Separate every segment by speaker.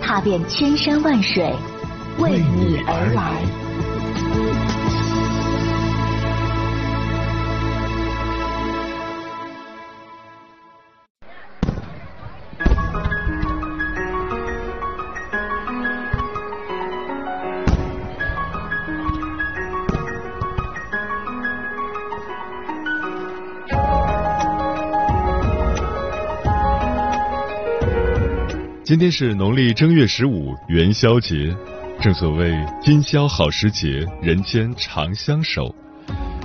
Speaker 1: 踏遍千山万水，为你而来。
Speaker 2: 今天是农历正月十五元宵节，正所谓今宵好时节，人间长相守。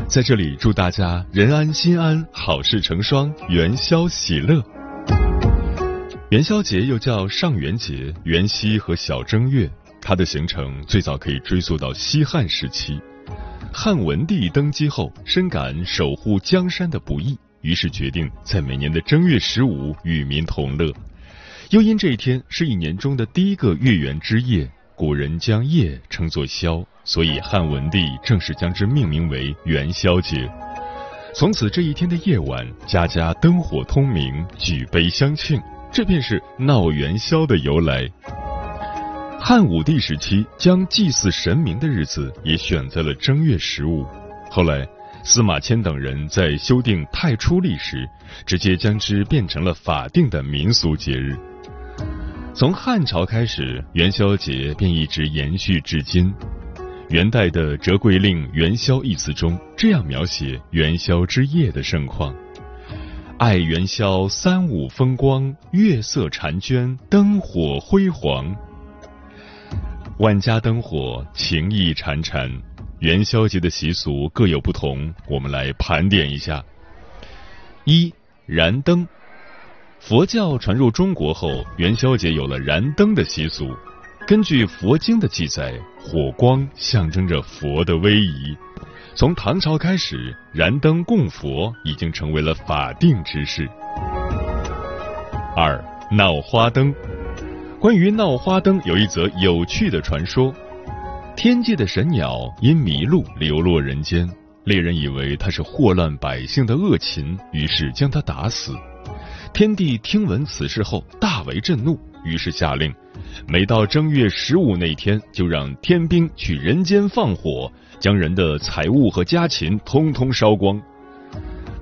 Speaker 2: 在这里祝大家人安心安，好事成双，元宵喜乐。元宵节又叫上元节、元夕和小正月，它的形成最早可以追溯到西汉时期。汉文帝登基后，深感守护江山的不易，于是决定在每年的正月十五与民同乐。又因这一天是一年中的第一个月圆之夜，古人将夜称作宵，所以汉文帝正式将之命名为元宵节。从此这一天的夜晚，家家灯火通明，举杯相庆，这便是闹元宵的由来。汉武帝时期将祭祀神明的日子也选在了正月十五，后来司马迁等人在修订太初历时，直接将之变成了法定的民俗节日。从汉朝开始，元宵节便一直延续至今。元代的《折桂令元宵》一词中这样描写元宵之夜的盛况：“爱元宵三五风光，月色婵娟，灯火辉煌。万家灯火，情意潺潺。元宵节的习俗各有不同，我们来盘点一下。一燃灯。佛教传入中国后，元宵节有了燃灯的习俗。根据佛经的记载，火光象征着佛的威仪。从唐朝开始，燃灯供佛已经成为了法定之事。二闹花灯，关于闹花灯有一则有趣的传说：天界的神鸟因迷路流落人间，猎人以为它是祸乱百姓的恶禽，于是将它打死。天帝听闻此事后大为震怒，于是下令，每到正月十五那天，就让天兵去人间放火，将人的财物和家禽通通烧光。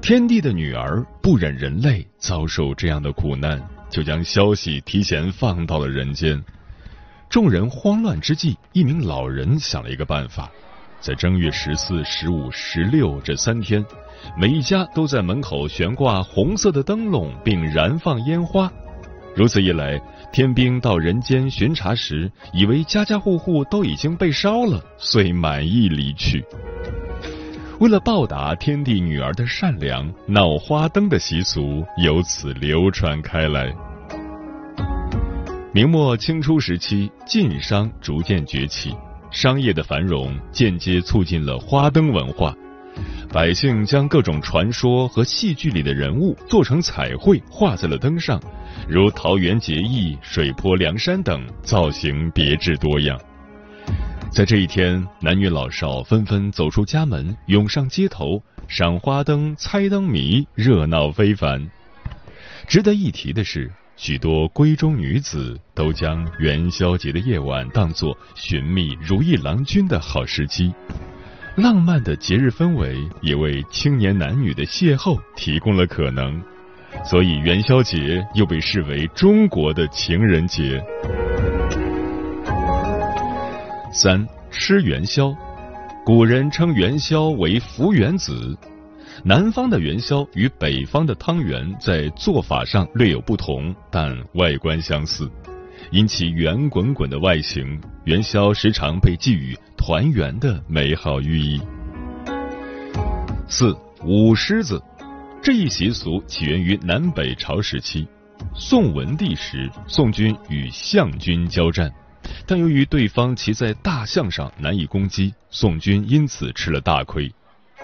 Speaker 2: 天帝的女儿不忍人类遭受这样的苦难，就将消息提前放到了人间。众人慌乱之际，一名老人想了一个办法，在正月十四、十五、十六这三天。每一家都在门口悬挂红色的灯笼，并燃放烟花。如此一来，天兵到人间巡查时，以为家家户户都已经被烧了，遂满意离去。为了报答天帝女儿的善良，闹花灯的习俗由此流传开来。明末清初时期，晋商逐渐崛起，商业的繁荣间接促进了花灯文化。百姓将各种传说和戏剧里的人物做成彩绘，画在了灯上，如桃园结义、水泊梁山等，造型别致多样。在这一天，男女老少纷纷走出家门，涌上街头，赏花灯、猜灯谜，热闹非凡。值得一提的是，许多闺中女子都将元宵节的夜晚当作寻觅如意郎君的好时机。浪漫的节日氛围也为青年男女的邂逅提供了可能，所以元宵节又被视为中国的情人节。三吃元宵，古人称元宵为福元子。南方的元宵与北方的汤圆在做法上略有不同，但外观相似。因其圆滚滚的外形，元宵时常被寄予团圆的美好寓意。四舞狮子这一习俗起源于南北朝时期，宋文帝时，宋军与项军交战，但由于对方骑在大象上难以攻击，宋军因此吃了大亏。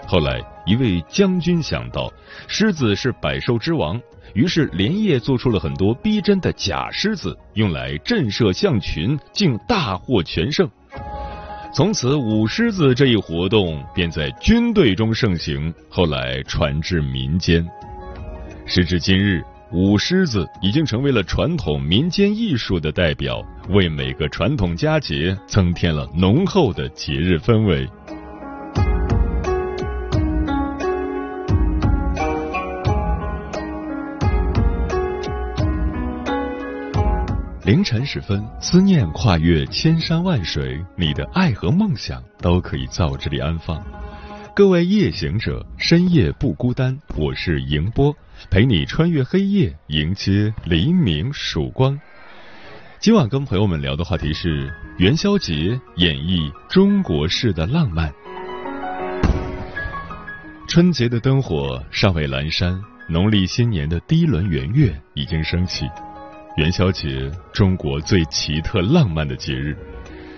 Speaker 2: 后来，一位将军想到狮子是百兽之王，于是连夜做出了很多逼真的假狮子，用来震慑象群，竟大获全胜。从此，舞狮子这一活动便在军队中盛行，后来传至民间。时至今日，舞狮子已经成为了传统民间艺术的代表，为每个传统佳节增添了浓厚的节日氛围。凌晨时分，思念跨越千山万水，你的爱和梦想都可以在我这里安放。各位夜行者，深夜不孤单，我是迎波，陪你穿越黑夜，迎接黎明曙光。今晚跟朋友们聊的话题是元宵节演绎中国式的浪漫。春节的灯火尚未阑珊，农历新年的第一轮圆月已经升起。元宵节，中国最奇特浪漫的节日，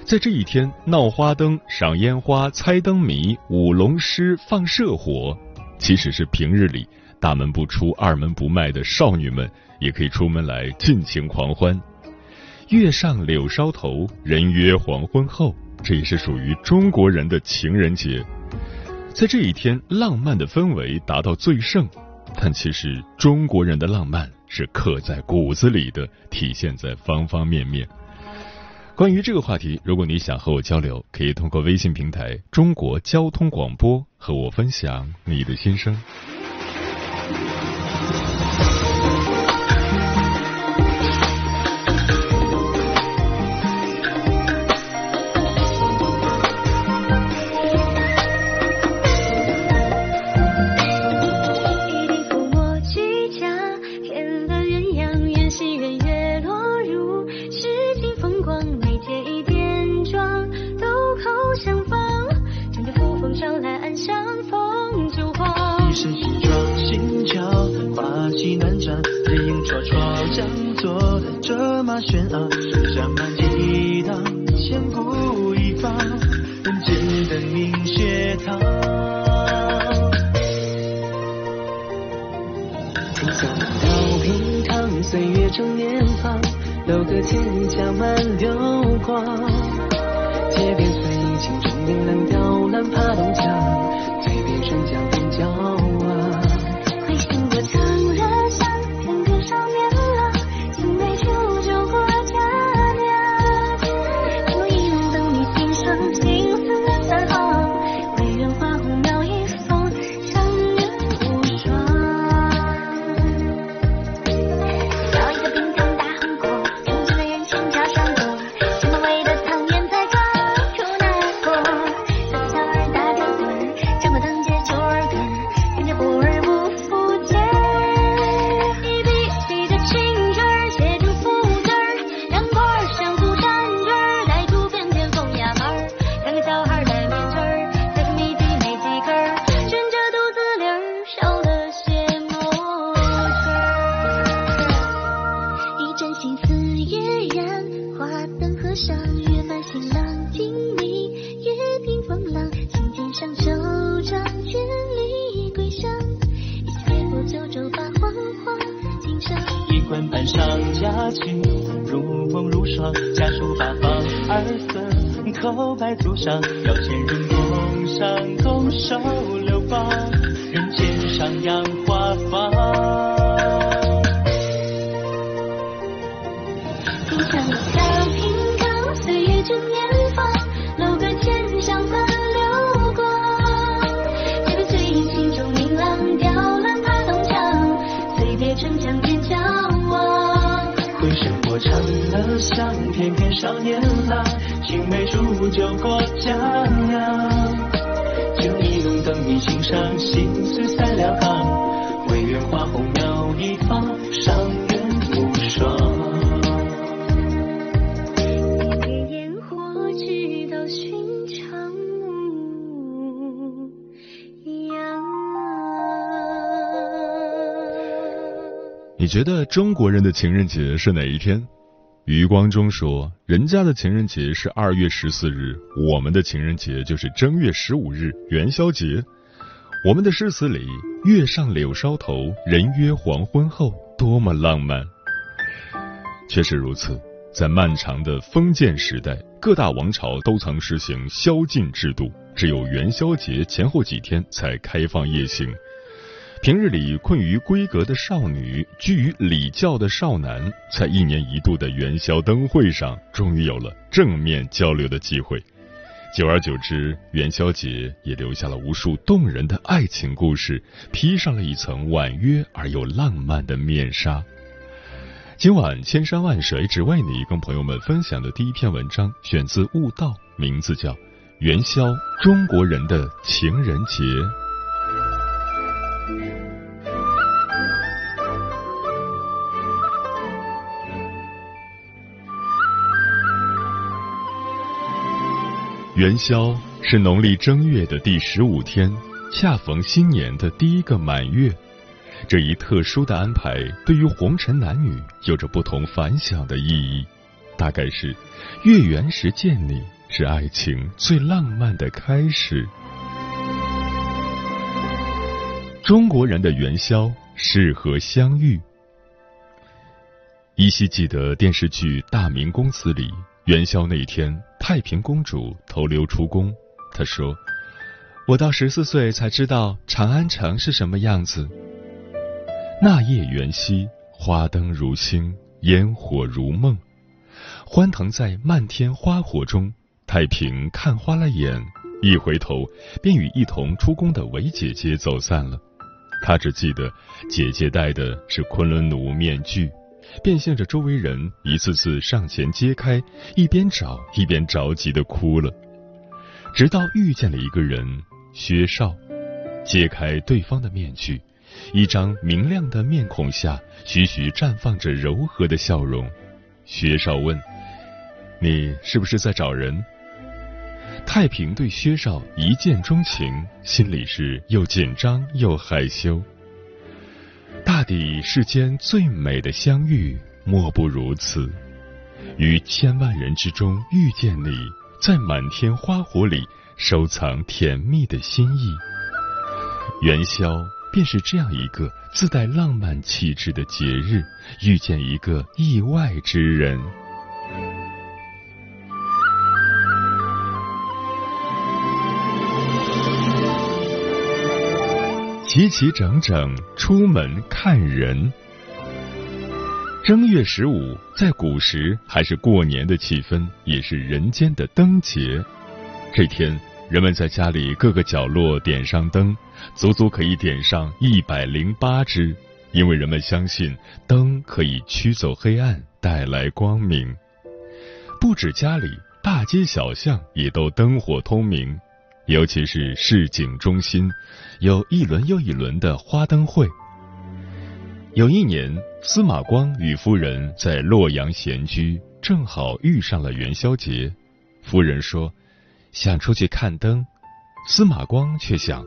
Speaker 2: 在这一天闹花灯、赏烟花、猜灯谜、舞龙狮、放射火，即使是平日里大门不出、二门不迈的少女们，也可以出门来尽情狂欢。月上柳梢头，人约黄昏后，这也是属于中国人的情人节。在这一天，浪漫的氛围达到最盛，但其实中国人的浪漫。是刻在骨子里的，体现在方方面面。关于这个话题，如果你想和我交流，可以通过微信平台“中国交通广播”和我分享你的心声。
Speaker 3: 魂伴上佳期，如梦如霜，家书八方二色，叩拜足上，要千人共赏，共守流芳，人间上杨花芳。上翩翩少年郎，青梅煮酒过佳酿。酒一浓，灯一心上，心思三两行。唯愿花红又一方，上人无双。
Speaker 2: 你觉得中国人的情人节是哪一天？余光中说：“人家的情人节是二月十四日，我们的情人节就是正月十五日元宵节。我们的诗词里‘月上柳梢头，人约黄昏后’多么浪漫。”确实如此，在漫长的封建时代，各大王朝都曾实行宵禁制度，只有元宵节前后几天才开放夜行。平日里困于闺阁的少女，居于礼教的少男，在一年一度的元宵灯会上，终于有了正面交流的机会。久而久之，元宵节也留下了无数动人的爱情故事，披上了一层婉约而又浪漫的面纱。今晚千山万水只为你，跟朋友们分享的第一篇文章，选自《悟道》，名字叫《元宵：中国人的情人节》。元宵是农历正月的第十五天，恰逢新年的第一个满月。这一特殊的安排，对于红尘男女有着不同凡响的意义。大概是月圆时见你，是爱情最浪漫的开始。中国人的元宵适合相遇。依稀记得电视剧《大明宫词》里。元宵那天，太平公主偷溜出宫。她说：“我到十四岁才知道长安城是什么样子。那夜元夕，花灯如星，烟火如梦，欢腾在漫天花火中。太平看花了眼，一回头便与一同出宫的韦姐姐走散了。她只记得姐姐戴的是昆仑奴面具。”便向着周围人一次次上前揭开，一边找一边着急的哭了，直到遇见了一个人薛少，揭开对方的面具，一张明亮的面孔下，徐徐绽放着柔和的笑容。薛少问：“你是不是在找人？”太平对薛少一见钟情，心里是又紧张又害羞。大抵世间最美的相遇，莫不如此。于千万人之中遇见你，在满天花火里收藏甜蜜的心意。元宵便是这样一个自带浪漫气质的节日，遇见一个意外之人。齐齐整整出门看人。正月十五，在古时还是过年的气氛，也是人间的灯节。这天，人们在家里各个角落点上灯，足足可以点上一百零八支，因为人们相信灯可以驱走黑暗，带来光明。不止家里，大街小巷也都灯火通明。尤其是市井中心，有一轮又一轮的花灯会。有一年，司马光与夫人在洛阳闲居，正好遇上了元宵节。夫人说：“想出去看灯。”司马光却想：“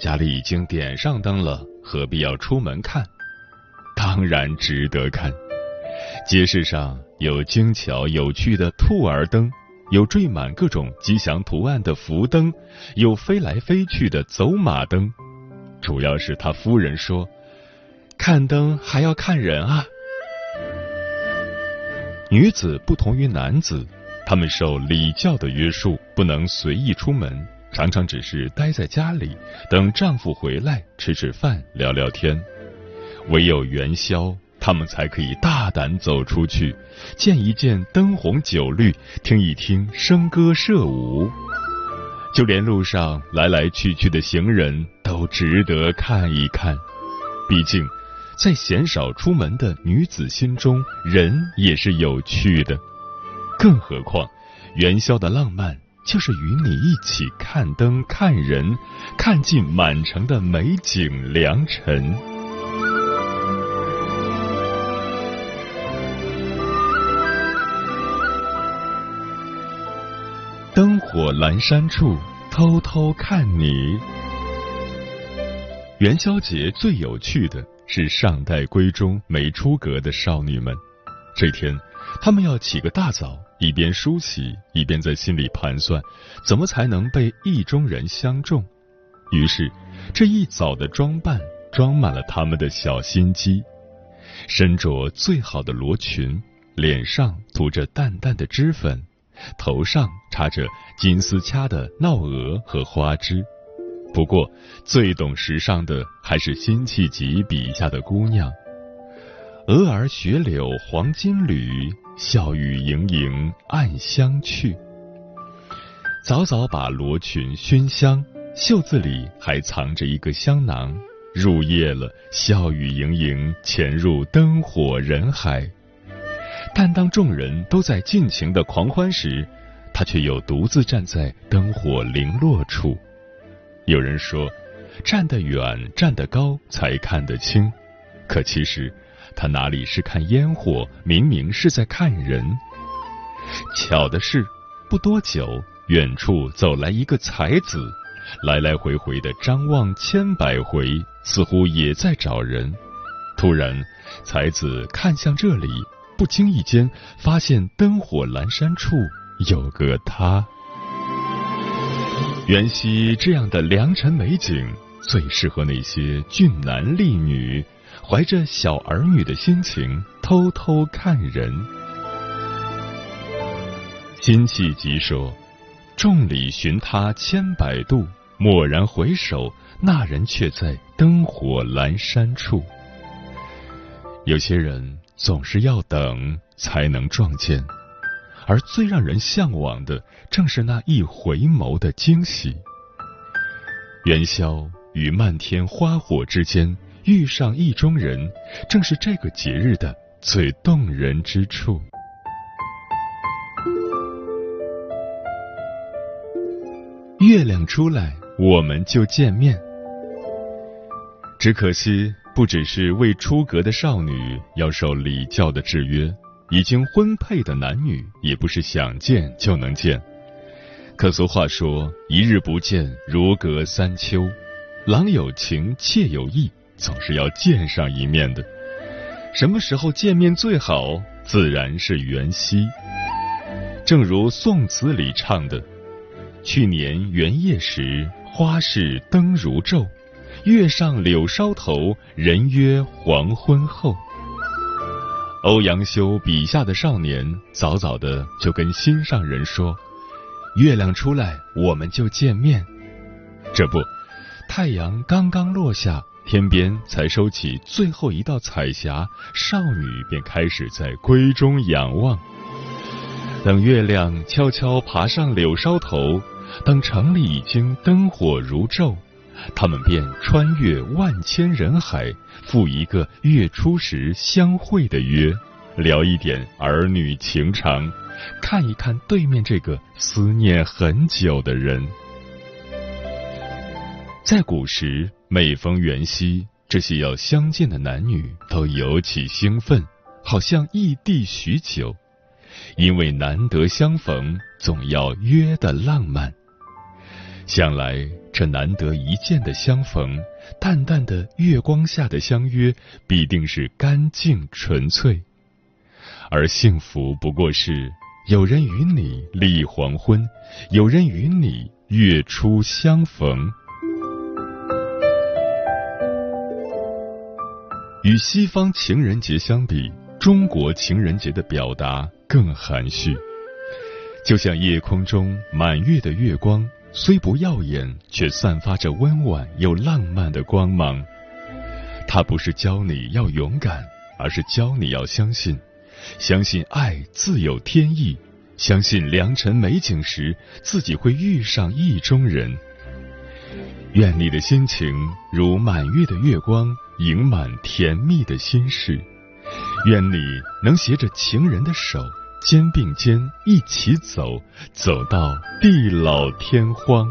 Speaker 2: 家里已经点上灯了，何必要出门看？”当然值得看。街市上有精巧有趣的兔儿灯。有缀满各种吉祥图案的福灯，有飞来飞去的走马灯。主要是他夫人说，看灯还要看人啊。女子不同于男子，他们受礼教的约束，不能随意出门，常常只是待在家里，等丈夫回来吃吃饭、聊聊天。唯有元宵。他们才可以大胆走出去，见一见灯红酒绿，听一听笙歌社舞。就连路上来来去去的行人都值得看一看。毕竟，在鲜少出门的女子心中，人也是有趣的。更何况，元宵的浪漫就是与你一起看灯、看人，看尽满城的美景良辰。阑珊处，偷偷看你。元宵节最有趣的是上代闺中没出阁的少女们。这天，她们要起个大早，一边梳洗，一边在心里盘算，怎么才能被意中人相中。于是，这一早的装扮装满了他们的小心机：身着最好的罗裙，脸上涂着淡淡的脂粉，头上插着金丝掐的闹蛾和花枝。不过，最懂时尚的还是辛弃疾笔下的姑娘。蛾儿雪柳黄金缕，笑语盈盈暗香去。早早把罗裙熏香，袖子里还藏着一个香囊。入夜了，笑语盈盈潜入灯火人海。但当众人都在尽情的狂欢时，他却又独自站在灯火零落处。有人说，站得远、站得高才看得清，可其实。他哪里是看烟火，明明是在看人。巧的是，不多久，远处走来一个才子，来来回回的张望千百回，似乎也在找人。突然，才子看向这里，不经意间发现灯火阑珊处有个他。原兮这样的良辰美景，最适合那些俊男丽女。怀着小儿女的心情偷偷看人。辛弃疾说：“众里寻他千百度，蓦然回首，那人却在灯火阑珊处。”有些人总是要等才能撞见，而最让人向往的，正是那一回眸的惊喜。元宵与漫天花火之间。遇上意中人，正是这个节日的最动人之处。月亮出来，我们就见面。只可惜，不只是未出阁的少女要受礼教的制约，已经婚配的男女也不是想见就能见。可俗话说：“一日不见，如隔三秋。”郎有情，妾有意。总是要见上一面的，什么时候见面最好？自然是元夕。正如宋词里唱的：“去年元夜时，花市灯如昼，月上柳梢头，人约黄昏后。”欧阳修笔下的少年，早早的就跟心上人说：“月亮出来，我们就见面。”这不，太阳刚刚落下。天边才收起最后一道彩霞，少女便开始在闺中仰望。等月亮悄悄爬上柳梢头，等城里已经灯火如昼，他们便穿越万千人海，赴一个月初时相会的约，聊一点儿女情长，看一看对面这个思念很久的人。在古时。每逢元夕，这些要相见的男女都尤其兴奋，好像异地许久。因为难得相逢，总要约的浪漫。想来这难得一见的相逢，淡淡的月光下的相约，必定是干净纯粹。而幸福不过是有人与你立黄昏，有人与你月初相逢。与西方情人节相比，中国情人节的表达更含蓄。就像夜空中满月的月光，虽不耀眼，却散发着温婉又浪漫的光芒。它不是教你要勇敢，而是教你要相信，相信爱自有天意，相信良辰美景时自己会遇上意中人。愿你的心情如满月的月光。盈满甜蜜的心事，愿你能携着情人的手，肩并肩一起走，走到地老天荒。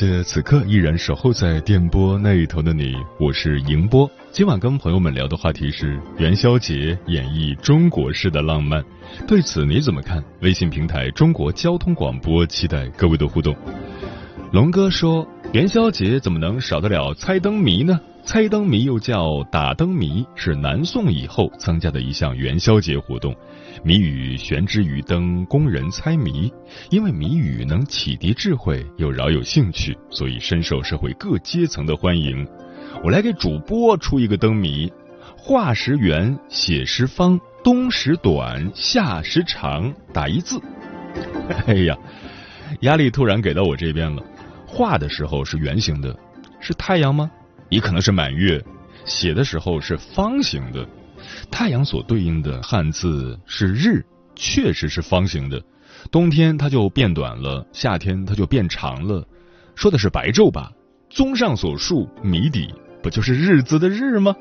Speaker 2: 谢此刻依然守候在电波那一头的你，我是迎波。今晚跟朋友们聊的话题是元宵节演绎中国式的浪漫，对此你怎么看？微信平台中国交通广播期待各位的互动。龙哥说，元宵节怎么能少得了猜灯谜呢？猜灯谜又叫打灯谜，是南宋以后增加的一项元宵节活动。谜语悬之于灯，供人猜谜。因为谜语能启迪智慧，又饶有兴趣，所以深受社会各阶层的欢迎。我来给主播出一个灯谜：画时圆，写时方，冬时短，夏时长，打一字。哎呀，压力突然给到我这边了。画的时候是圆形的，是太阳吗？也可能是满月。写的时候是方形的。太阳所对应的汉字是日，确实是方形的。冬天它就变短了，夏天它就变长了。说的是白昼吧？综上所述，谜底不就是日子的日吗？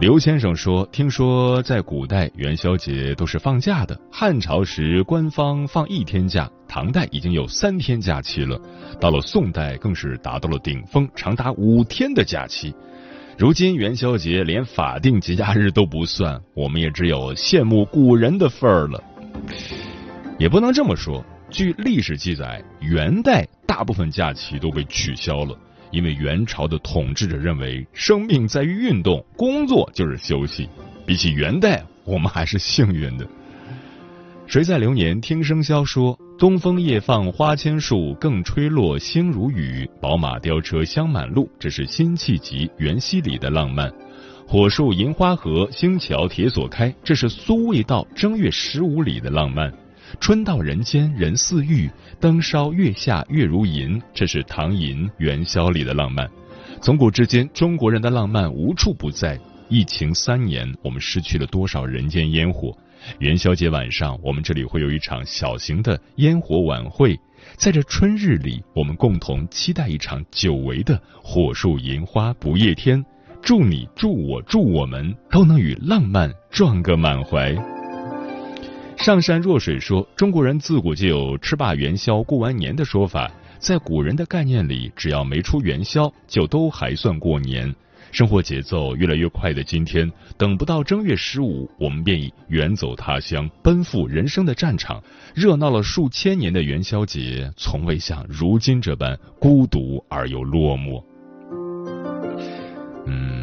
Speaker 2: 刘先生说：“听说在古代元宵节都是放假的，汉朝时官方放一天假，唐代已经有三天假期了，到了宋代更是达到了顶峰，长达五天的假期。”如今元宵节连法定节假日都不算，我们也只有羡慕古人的份儿了。也不能这么说，据历史记载，元代大部分假期都被取消了，因为元朝的统治者认为生命在于运动，工作就是休息。比起元代，我们还是幸运的。谁在流年听笙箫说？东风夜放花千树，更吹落星如雨。宝马雕车香满路，这是辛弃疾元夕里的浪漫。火树银花合，星桥铁锁开，这是苏味道正月十五里的浪漫。春到人间人似玉，灯烧月下月如银，这是唐寅元宵里的浪漫。从古至今，中国人的浪漫无处不在。疫情三年，我们失去了多少人间烟火？元宵节晚上，我们这里会有一场小型的烟火晚会，在这春日里，我们共同期待一场久违的火树银花不夜天。祝你，祝我，祝我们都能与浪漫撞个满怀。上善若水说，中国人自古就有吃罢元宵过完年的说法，在古人的概念里，只要没出元宵，就都还算过年。生活节奏越来越快的今天，等不到正月十五，我们便已远走他乡，奔赴人生的战场。热闹了数千年的元宵节，从未像如今这般孤独而又落寞。嗯，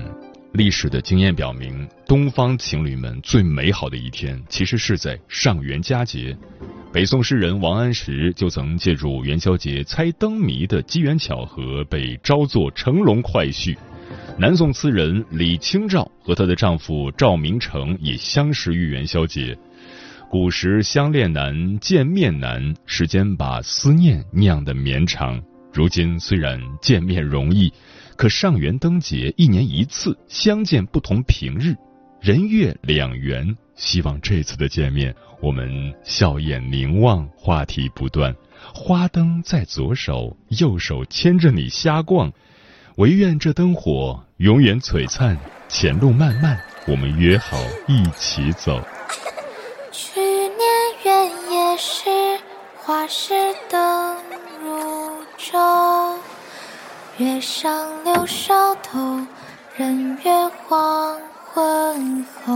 Speaker 2: 历史的经验表明，东方情侣们最美好的一天，其实是在上元佳节。北宋诗人王安石就曾借助元宵节猜灯谜的机缘巧合，被招作乘龙快婿。南宋词人李清照和她的丈夫赵明诚也相识于元宵节。古时相恋难，见面难，时间把思念酿得绵长。如今虽然见面容易，可上元灯节一年一次，相见不同平日，人月两圆。希望这次的见面，我们笑眼凝望，话题不断，花灯在左手，右手牵着你瞎逛。唯愿这灯火永远璀璨，前路漫漫，我们约好一起走。
Speaker 4: 去年元夜时，花市灯如昼，月上柳梢头，人约黄昏后。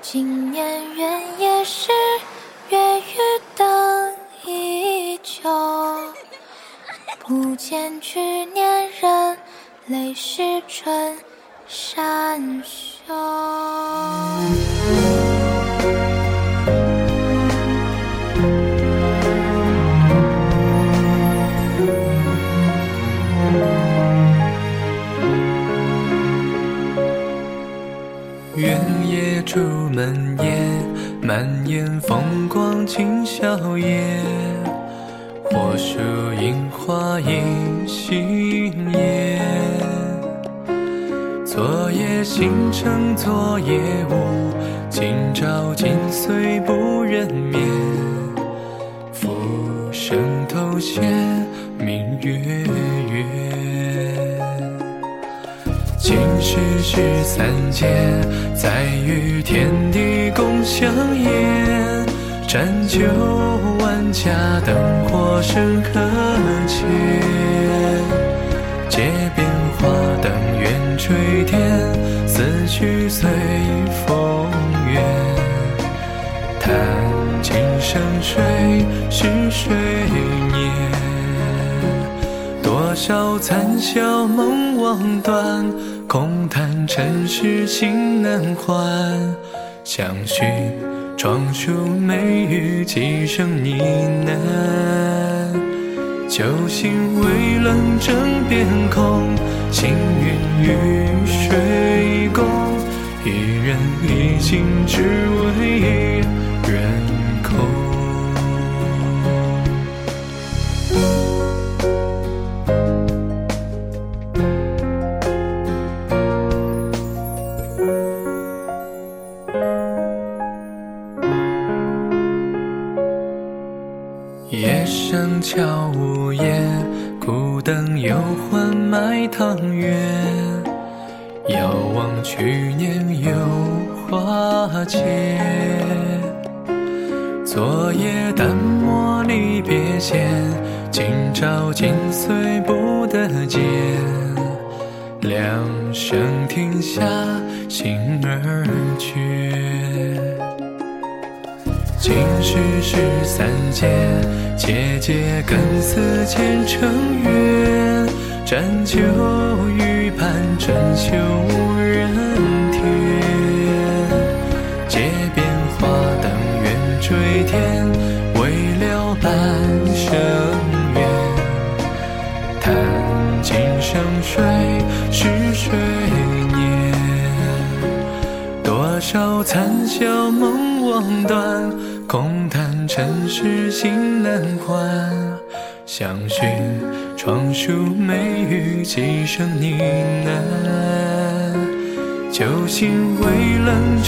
Speaker 4: 今年元夜时，月与灯依旧。不见去年人，泪湿春衫袖。
Speaker 5: 出门夜，满眼风光尽笑靥。火树银花映新颜。昨夜星辰昨夜雾，今朝今岁不忍眠。浮生偷闲明月圆。今世是三界，再与天地共相厌。斩酒万家，灯火深可见。借变化灯远垂天，思绪随风远。叹今生谁是谁念？多少残宵梦望断，空叹尘世情难还。相许窗书梅雨，几声呢喃。酒醒微冷枕边空，青云与水共。一人一心，只为一人空。今朝今岁不得见。两声停下，心儿倦。今世是三界，节节更思前尘缘。沾酒欲盼珍馐无人水是谁念？多少残笑梦望断，空叹尘世心难还。相寻窗书梅雨，几声呢喃。酒醒微冷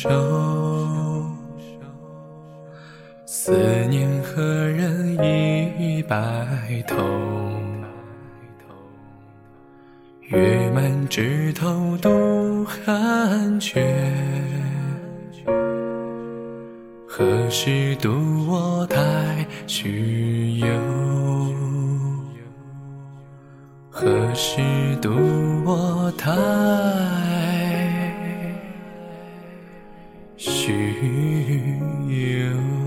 Speaker 5: 守，思念何人已白头？月满枝头独寒缺，何时渡我太虚游？何时渡我太需要？